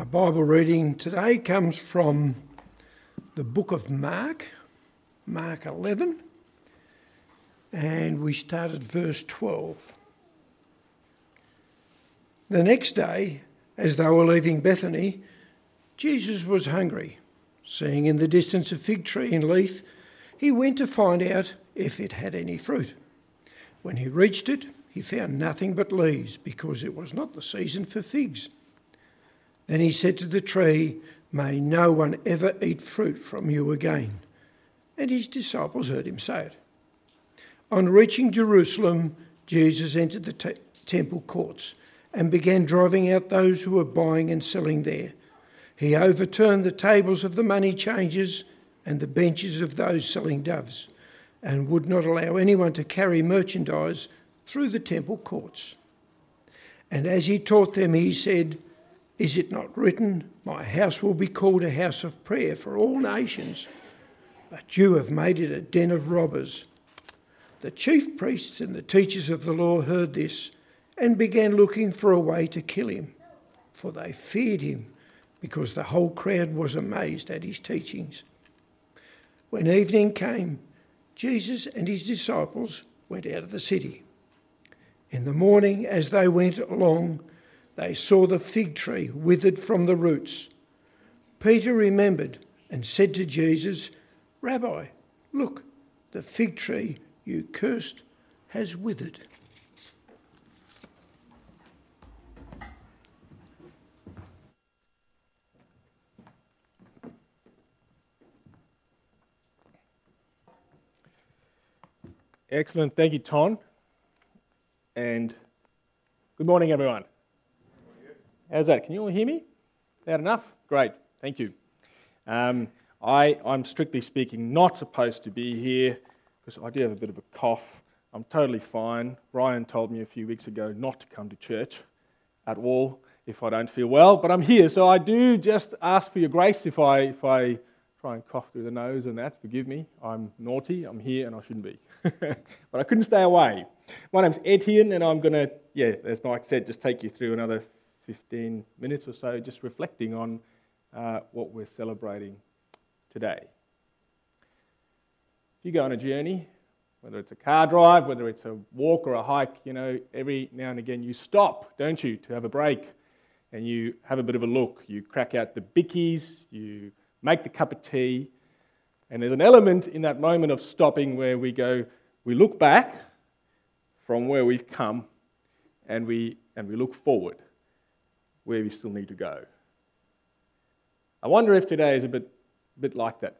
Our Bible reading today comes from the book of Mark, Mark 11, and we start at verse 12. The next day, as they were leaving Bethany, Jesus was hungry. Seeing in the distance a fig tree in leaf, he went to find out if it had any fruit. When he reached it, he found nothing but leaves, because it was not the season for figs. Then he said to the tree, May no one ever eat fruit from you again. And his disciples heard him say it. On reaching Jerusalem, Jesus entered the temple courts and began driving out those who were buying and selling there. He overturned the tables of the money changers and the benches of those selling doves, and would not allow anyone to carry merchandise through the temple courts. And as he taught them, he said, is it not written, My house will be called a house of prayer for all nations? But you have made it a den of robbers. The chief priests and the teachers of the law heard this and began looking for a way to kill him, for they feared him because the whole crowd was amazed at his teachings. When evening came, Jesus and his disciples went out of the city. In the morning, as they went along, they saw the fig tree withered from the roots. Peter remembered and said to Jesus, Rabbi, look, the fig tree you cursed has withered. Excellent. Thank you, Ton. And good morning, everyone. How's that? Can you all hear me? Loud enough? Great. Thank you. Um, I, I'm strictly speaking not supposed to be here because I do have a bit of a cough. I'm totally fine. Ryan told me a few weeks ago not to come to church at all if I don't feel well, but I'm here, so I do just ask for your grace if I, if I try and cough through the nose and that. Forgive me. I'm naughty. I'm here and I shouldn't be. but I couldn't stay away. My name's Etienne, and I'm going to, yeah, as Mike said, just take you through another 15 minutes or so just reflecting on uh, what we're celebrating today. If you go on a journey, whether it's a car drive, whether it's a walk or a hike, you know, every now and again you stop, don't you, to have a break and you have a bit of a look. You crack out the bickies, you make the cup of tea, and there's an element in that moment of stopping where we go, we look back from where we've come and we, and we look forward where we still need to go. I wonder if today is a bit, bit like that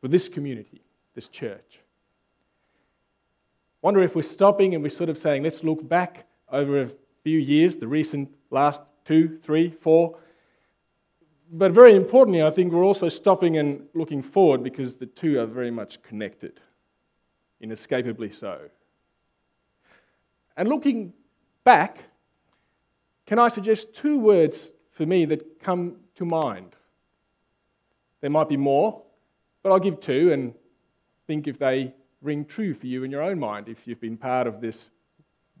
for this community, this church. I Wonder if we're stopping and we're sort of saying, let's look back over a few years, the recent last two, three, four. But very importantly, I think we're also stopping and looking forward because the two are very much connected, inescapably so. And looking back can I suggest two words for me that come to mind? There might be more, but I'll give two and think if they ring true for you in your own mind if you've been part of this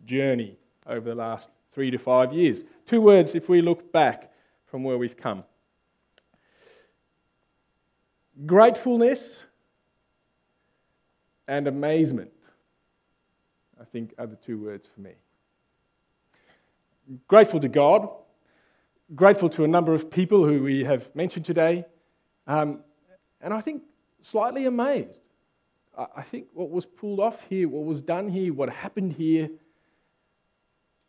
journey over the last three to five years. Two words if we look back from where we've come gratefulness and amazement, I think, are the two words for me grateful to God, grateful to a number of people who we have mentioned today, um, and I think slightly amazed. I think what was pulled off here, what was done here, what happened here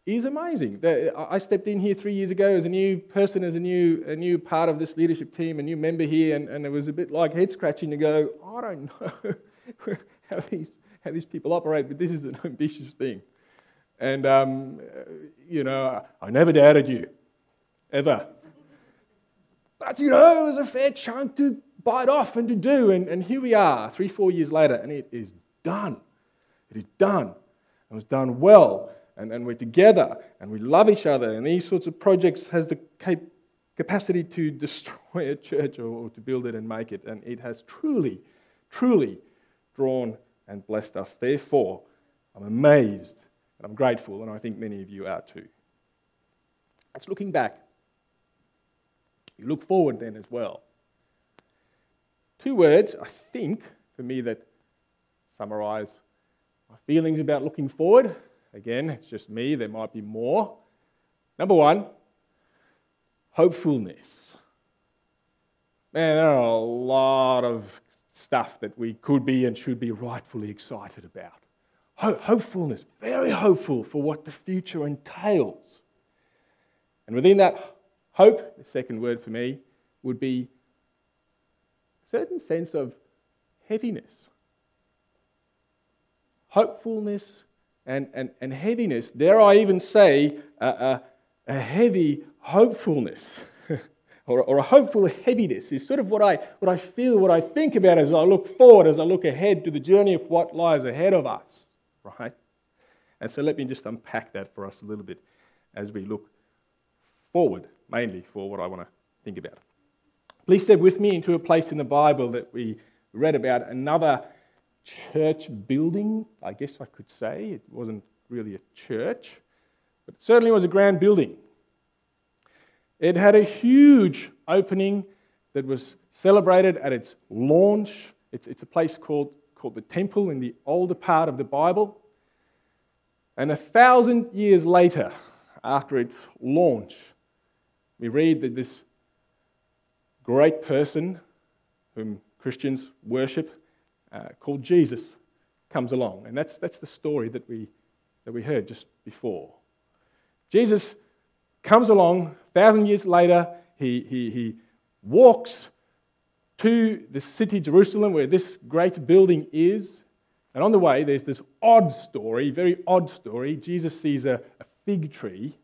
is amazing. I stepped in here three years ago as a new person, as a new, a new part of this leadership team, a new member here, and, and it was a bit like head scratching to go, I don't know how, these, how these people operate, but this is an ambitious thing. And, um, you know, I never doubted you, ever. But, you know, it was a fair chunk to bite off and to do. And, and here we are, three, four years later, and it is done. It is done. It was done well. And, and we're together and we love each other. And these sorts of projects has the cap- capacity to destroy a church or, or to build it and make it. And it has truly, truly drawn and blessed us. Therefore, I'm amazed I'm grateful, and I think many of you are too. It's looking back. You look forward then as well. Two words, I think, for me that summarize my feelings about looking forward. Again, it's just me, there might be more. Number one, hopefulness. Man, there are a lot of stuff that we could be and should be rightfully excited about. Ho- hopefulness, very hopeful for what the future entails. And within that hope, the second word for me would be a certain sense of heaviness. Hopefulness and, and, and heaviness. Dare I even say a, heavy hopefulness or, or, a hopeful heaviness is sort of what I, what I feel, what I think about as I look forward, as I look ahead to the journey of what lies ahead of us, right? And so let me just unpack that for us a little bit as we look forward, mainly for what I want to think about. Please step with me into a place in the Bible that we read about another church building, I guess I could say. It wasn't really a church, but it certainly was a grand building. It had a huge opening that was celebrated at its launch. It's, it's a place called, called the Temple in the older part of the Bible. And a thousand years later, after its launch, we read that this great person whom Christians worship, uh, called Jesus, comes along. And that's, that's the story that we, that we heard just before. Jesus comes along, thousand years later, he, he, he walks to the city Jerusalem where this great building is. And on the way, there's this odd story, very odd story. Jesus sees a, a fig tree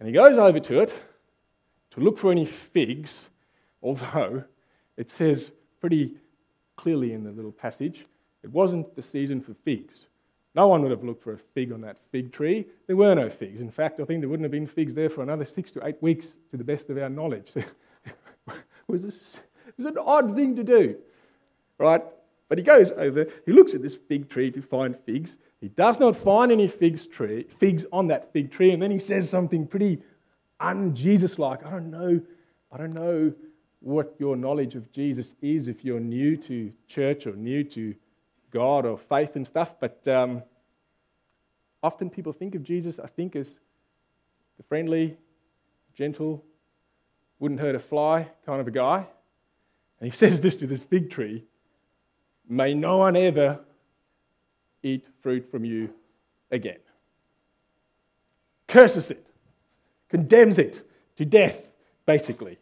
and he goes over to it to look for any figs, although it says pretty clearly in the little passage it wasn't the season for figs. No one would have looked for a fig on that fig tree. There were no figs. In fact, I think there wouldn't have been figs there for another six to eight weeks, to the best of our knowledge. was it was an odd thing to do, right? But he goes over, he looks at this fig tree to find figs. He does not find any figs, tree, figs on that fig tree, and then he says something pretty un-Jesus like. I don't know, I don't know what your knowledge of Jesus is if you're new to church or new to God or faith and stuff, but um, often people think of Jesus, I think, as the friendly, gentle, wouldn't hurt a fly kind of a guy. And he says this to this fig tree May no one ever eat fruit from you again. Curses it, condemns it to death, basically,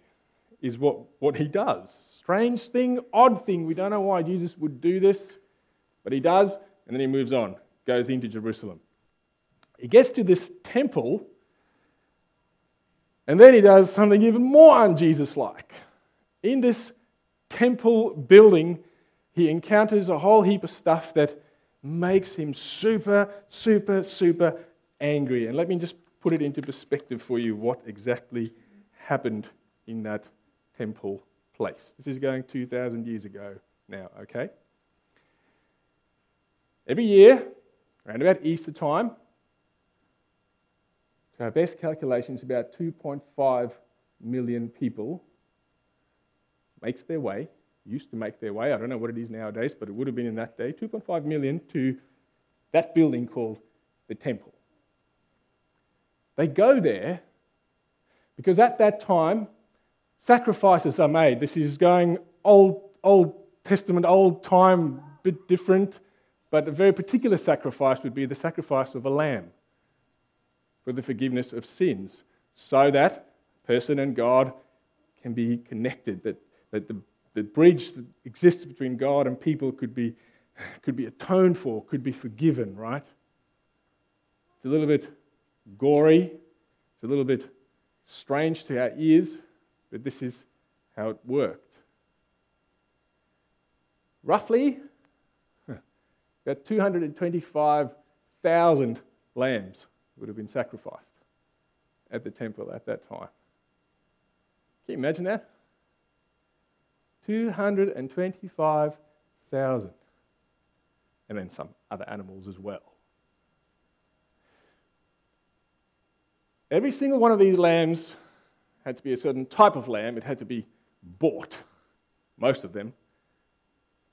is what, what he does. Strange thing, odd thing. We don't know why Jesus would do this. But he does, and then he moves on, goes into Jerusalem. He gets to this temple, and then he does something even more un Jesus like. In this temple building, he encounters a whole heap of stuff that makes him super, super, super angry. And let me just put it into perspective for you what exactly happened in that temple place. This is going 2,000 years ago now, okay? Every year, around about Easter time, to our best calculations, about 2.5 million people makes their way, used to make their way, I don't know what it is nowadays, but it would have been in that day, 2.5 million to that building called the temple. They go there because at that time, sacrifices are made. This is going Old, Old Testament, Old time, bit different. But a very particular sacrifice would be the sacrifice of a lamb for the forgiveness of sins, so that person and God can be connected, that, that the, the bridge that exists between God and people could be, could be atoned for, could be forgiven, right? It's a little bit gory, it's a little bit strange to our ears, but this is how it worked. Roughly, about 225,000 lambs would have been sacrificed at the temple at that time. Can you imagine that? 225,000. And then some other animals as well. Every single one of these lambs had to be a certain type of lamb, it had to be bought, most of them,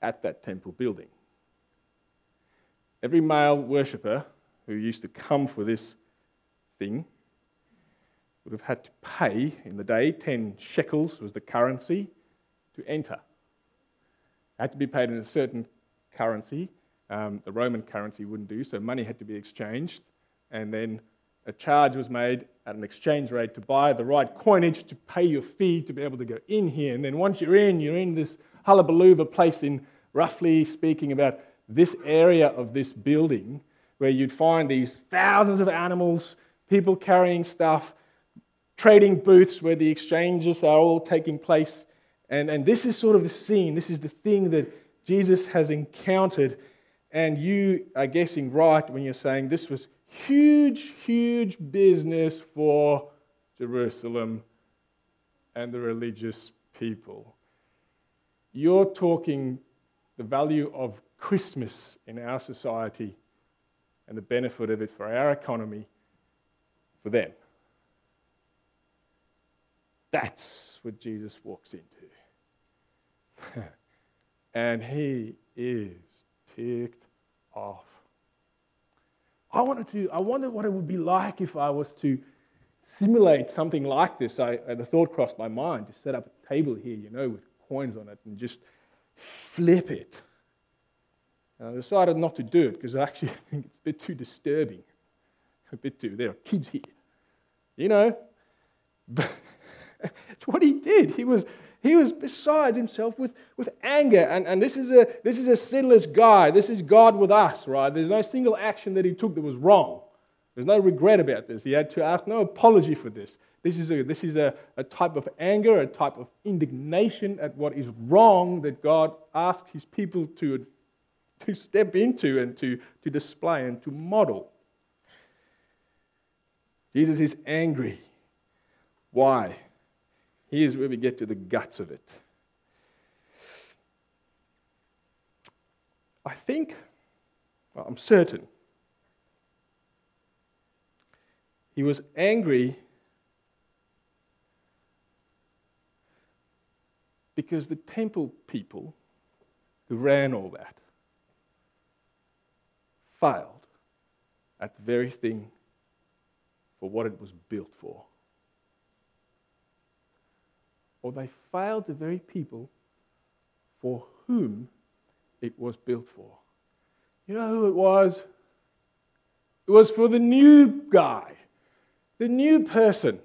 at that temple building. Every male worshipper who used to come for this thing would have had to pay in the day 10 shekels was the currency to enter. It had to be paid in a certain currency. Um, the Roman currency wouldn't do, so money had to be exchanged, and then a charge was made at an exchange rate to buy the right coinage to pay your fee to be able to go in here. And then once you're in, you're in this hullabaloo place in, roughly speaking, about this area of this building where you'd find these thousands of animals, people carrying stuff, trading booths where the exchanges are all taking place. And, and this is sort of the scene, this is the thing that Jesus has encountered. And you are guessing right when you're saying this was huge, huge business for Jerusalem and the religious people. You're talking the value of Christmas in our society and the benefit of it for our economy for them. That's what Jesus walks into. and he is ticked off. I wanted to, I wondered what it would be like if I was to simulate something like this. I, the thought crossed my mind to set up a table here, you know, with coins on it and just flip it. And I decided not to do it because I actually think it's a bit too disturbing. A bit too, there are kids here. You know, but it's what he did. He was, he was beside himself with, with anger. And, and this, is a, this is a sinless guy. This is God with us, right? There's no single action that he took that was wrong. There's no regret about this. He had to ask no apology for this. This is, a, this is a, a type of anger, a type of indignation at what is wrong that God asked his people to, to step into and to, to display and to model. Jesus is angry. Why? Here's where we get to the guts of it. I think, well, I'm certain, he was angry because the temple people who ran all that failed at the very thing for what it was built for or they failed the very people for whom it was built for. You know who it was? It was for the new guy, the new person,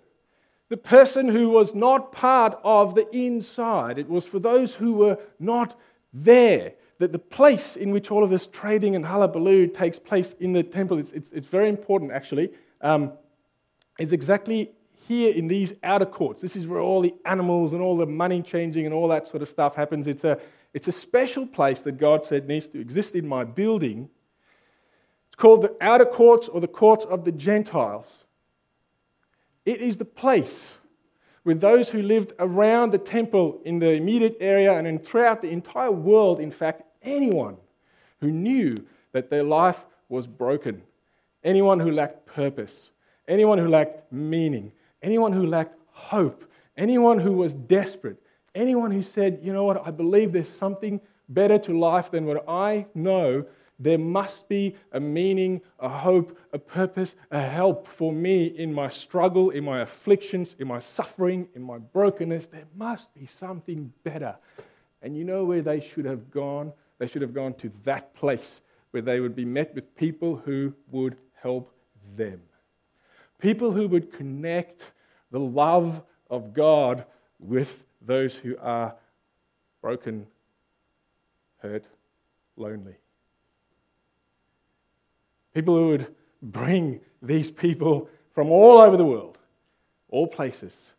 the person who was not part of the inside. It was for those who were not there. That the place in which all of this trading and hullabaloo takes place in the temple, it's, it's, it's very important actually. Um, it's exactly here in these outer courts. This is where all the animals and all the money changing and all that sort of stuff happens. It's a, it's a special place that God said needs to exist in my building. It's called the outer courts or the courts of the Gentiles. It is the place where those who lived around the temple in the immediate area and in, throughout the entire world, in fact, anyone who knew that their life was broken, anyone who lacked purpose, anyone who lacked meaning, anyone who lacked hope, anyone who was desperate, anyone who said, you know what, I believe there's something better to life than what I know, there must be a meaning, a hope, a purpose, a help for me in my struggle, in my afflictions, in my suffering, in my brokenness. There must be something better. And you know where they should have gone? They should have gone to that place where they would be met with people who would help them. People who would connect the love of God with those who are broken, hurt, lonely. People who would bring these people from all over the world, all places,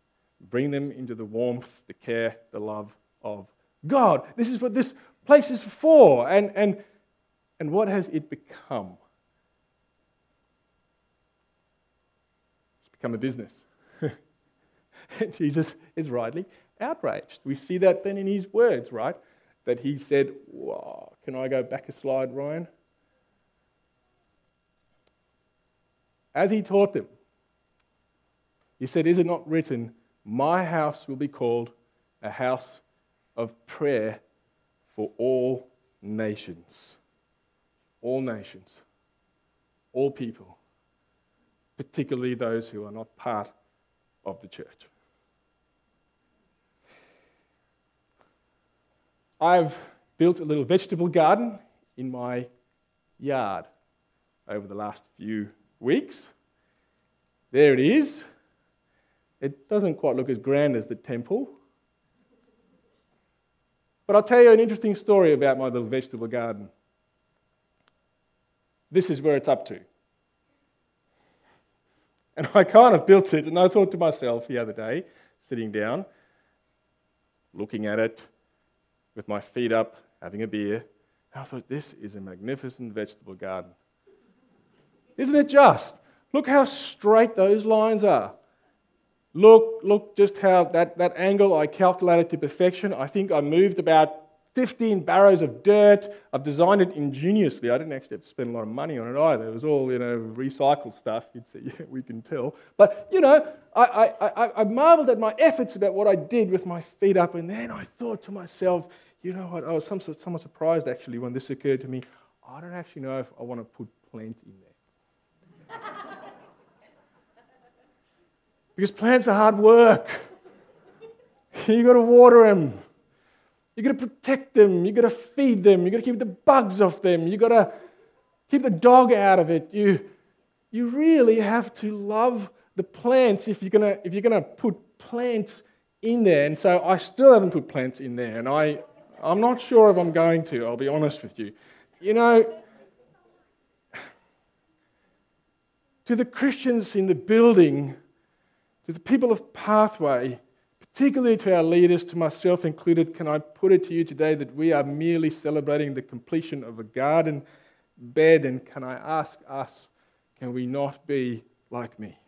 bring them into the warmth, the care, the love of God. This is what this place is for. And, and, and what has it become? It's become a business. Jesus is rightly outraged. We see that then in his words, right? That he said, Whoa, Can I go back a slide, Ryan? As he taught them, he said, Is it not written, My house will be called a house of prayer for all nations. All nations. All people. Particularly those who are not part of the church. I've built a little vegetable garden in my yard over the last few weeks. There it is. It doesn't quite look as grand as the temple. But I'll tell you an interesting story about my little vegetable garden. This is where it's up to. And I kind of built it, and I thought to myself the other day, sitting down, looking at it with my feet up, having a beer, I thought, this is a magnificent vegetable garden. Isn't it just? Look how straight those lines are. Look, look just how that, that angle I calculated to perfection. I think I moved about 15 barrows of dirt. I've designed it ingeniously. I didn't actually have to spend a lot of money on it either. It was all, you know, recycled stuff. You'd yeah, we can tell. But, you know, I, I, I, I marveled at my efforts about what I did with my feet up. And then I thought to myself, you know what? I was somewhat surprised actually when this occurred to me. I don't actually know if I want to put plants in there. Because plants are hard work. You've got to water them. You've got to protect them. You've got to feed them. You've got to keep the bugs off them. You've got to keep the dog out of it. You, you really have to love the plants if you're to, if you're to put plants in there. And so I still haven't put plants in there. And I, I'm not sure if I'm going to, I'll be honest with you. You know, to the Christians in the building, to the people of Pathway, particularly to our leaders, to myself included, can I put it to you today that we are merely celebrating the completion of a garden bed? And can I ask us, can we not be like me?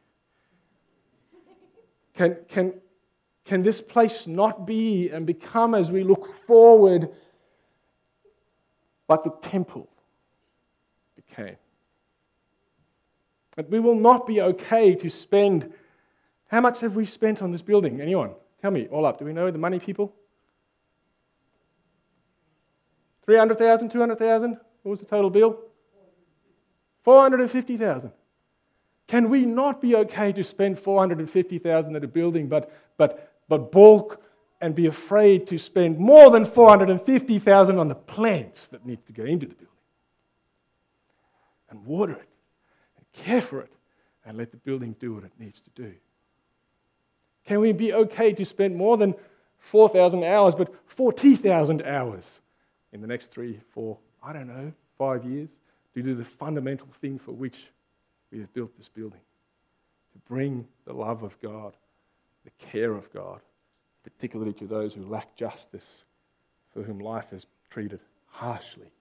Can, can, can this place not be and become, as we look forward, like the temple became? But we will not be okay to spend. How much have we spent on this building? Anyone? Tell me, all up. Do we know the money people? 300,000, 200,000? What was the total bill? 450,000. Can we not be okay to spend 450,000 at a building, but, but but balk and be afraid to spend more than 450,000 on the plants that need to go into the building. And water it and care for it and let the building do what it needs to do. Can we be okay to spend more than 4,000 hours, but 40,000 hours in the next three, four, I don't know, five years to do the fundamental thing for which we have built this building? To bring the love of God the care of God, particularly to those who lack justice, for whom life is treated harshly.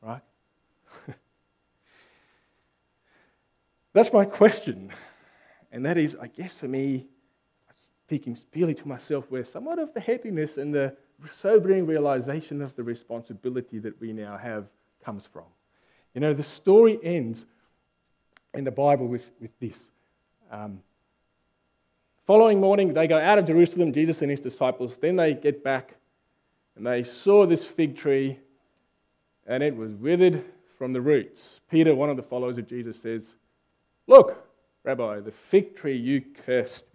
Right? That's my question. And that is, I guess for me, speaking purely to myself, where somewhat of the happiness and the sobering realization of the responsibility that we now have comes from. You know, the story ends in the Bible with, with this. Um, Following morning, they go out of Jerusalem, Jesus and his disciples. Then they get back and they saw this fig tree and it was withered from the roots. Peter, one of the followers of Jesus, says, Look, Rabbi, the fig tree you cursed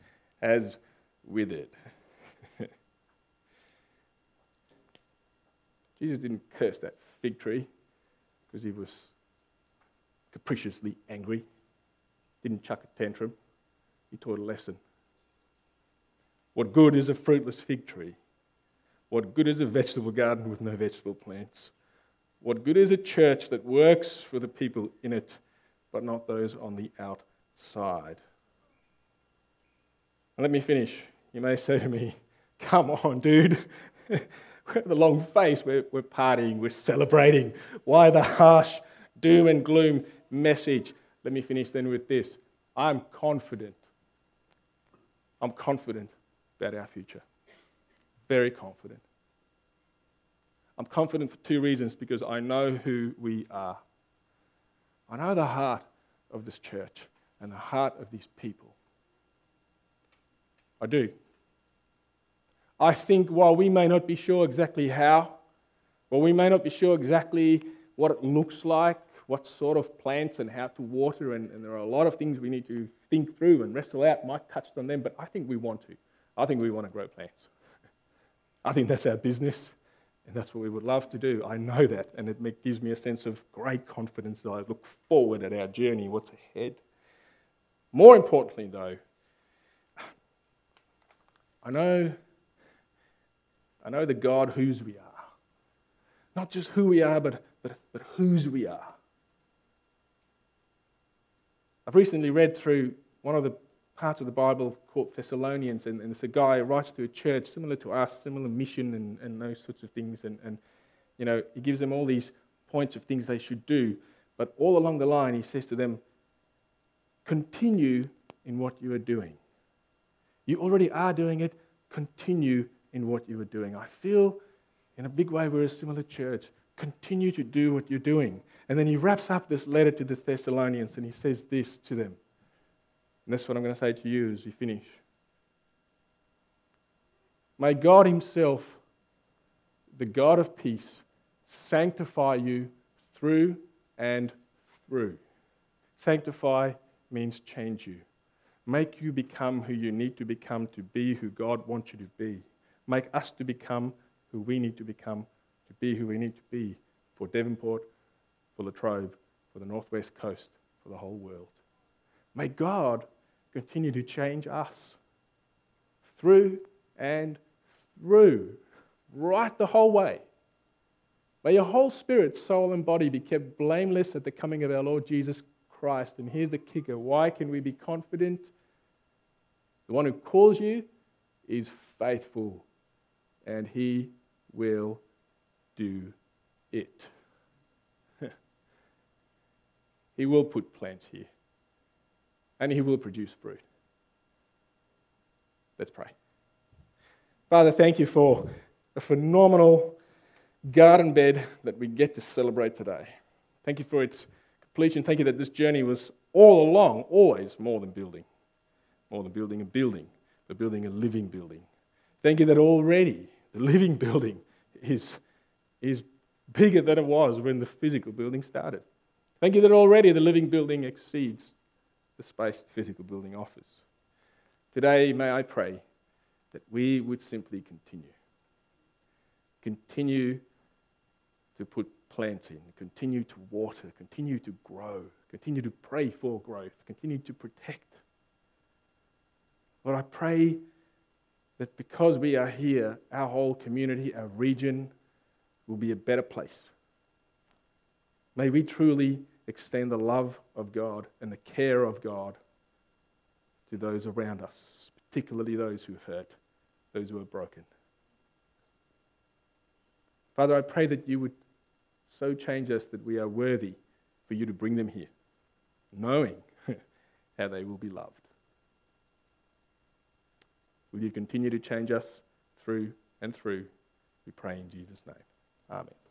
has withered. Jesus didn't curse that fig tree because he was capriciously angry, didn't chuck a tantrum. He taught a lesson. What good is a fruitless fig tree? What good is a vegetable garden with no vegetable plants? What good is a church that works for the people in it, but not those on the outside? And let me finish. You may say to me, Come on, dude. we're the long face. We're, we're partying. We're celebrating. Why the harsh doom and gloom message? Let me finish then with this. I'm confident. I'm confident about our future. Very confident. I'm confident for two reasons because I know who we are. I know the heart of this church and the heart of these people. I do. I think while we may not be sure exactly how, while we may not be sure exactly what it looks like, what sort of plants and how to water, and, and there are a lot of things we need to think through and wrestle out. Mike touched on them, but I think we want to. I think we want to grow plants. I think that's our business, and that's what we would love to do. I know that, and it gives me a sense of great confidence that I look forward at our journey, what's ahead. More importantly, though, I know, I know the God whose we are. Not just who we are, but, but, but whose we are. I've recently read through one of the parts of the Bible called Thessalonians, and, and it's a guy who writes to a church similar to us, similar mission and, and those sorts of things. And, and, you know, he gives them all these points of things they should do. But all along the line, he says to them, continue in what you are doing. You already are doing it, continue in what you are doing. I feel in a big way we're a similar church. Continue to do what you're doing. And then he wraps up this letter to the Thessalonians and he says this to them. And that's what I'm going to say to you as we finish. May God Himself, the God of peace, sanctify you through and through. Sanctify means change you. Make you become who you need to become to be who God wants you to be. Make us to become who we need to become to be who we need to be for Devonport, for Latrobe, for the Northwest Coast, for the whole world. May God continue to change us through and through, right the whole way. May your whole spirit, soul, and body be kept blameless at the coming of our Lord Jesus Christ. And here's the kicker why can we be confident? The one who calls you is faithful, and he will do it. he will put plants here and he will produce fruit. Let's pray. Father, thank you for the phenomenal garden bed that we get to celebrate today. Thank you for its completion. Thank you that this journey was all along always more than building, more than building a building, but building a living building. Thank you that already the living building is, is bigger than it was when the physical building started. Thank you that already the living building exceeds the space the physical building offers. Today, may I pray that we would simply continue. Continue to put plants in, continue to water, continue to grow, continue to pray for growth, continue to protect. Lord, I pray that because we are here, our whole community, our region will be a better place. May we truly extend the love of God and the care of God to those around us, particularly those who hurt, those who are broken. Father, I pray that you would so change us that we are worthy for you to bring them here, knowing how they will be loved. Will you continue to change us through and through? We pray in Jesus' name. Amen.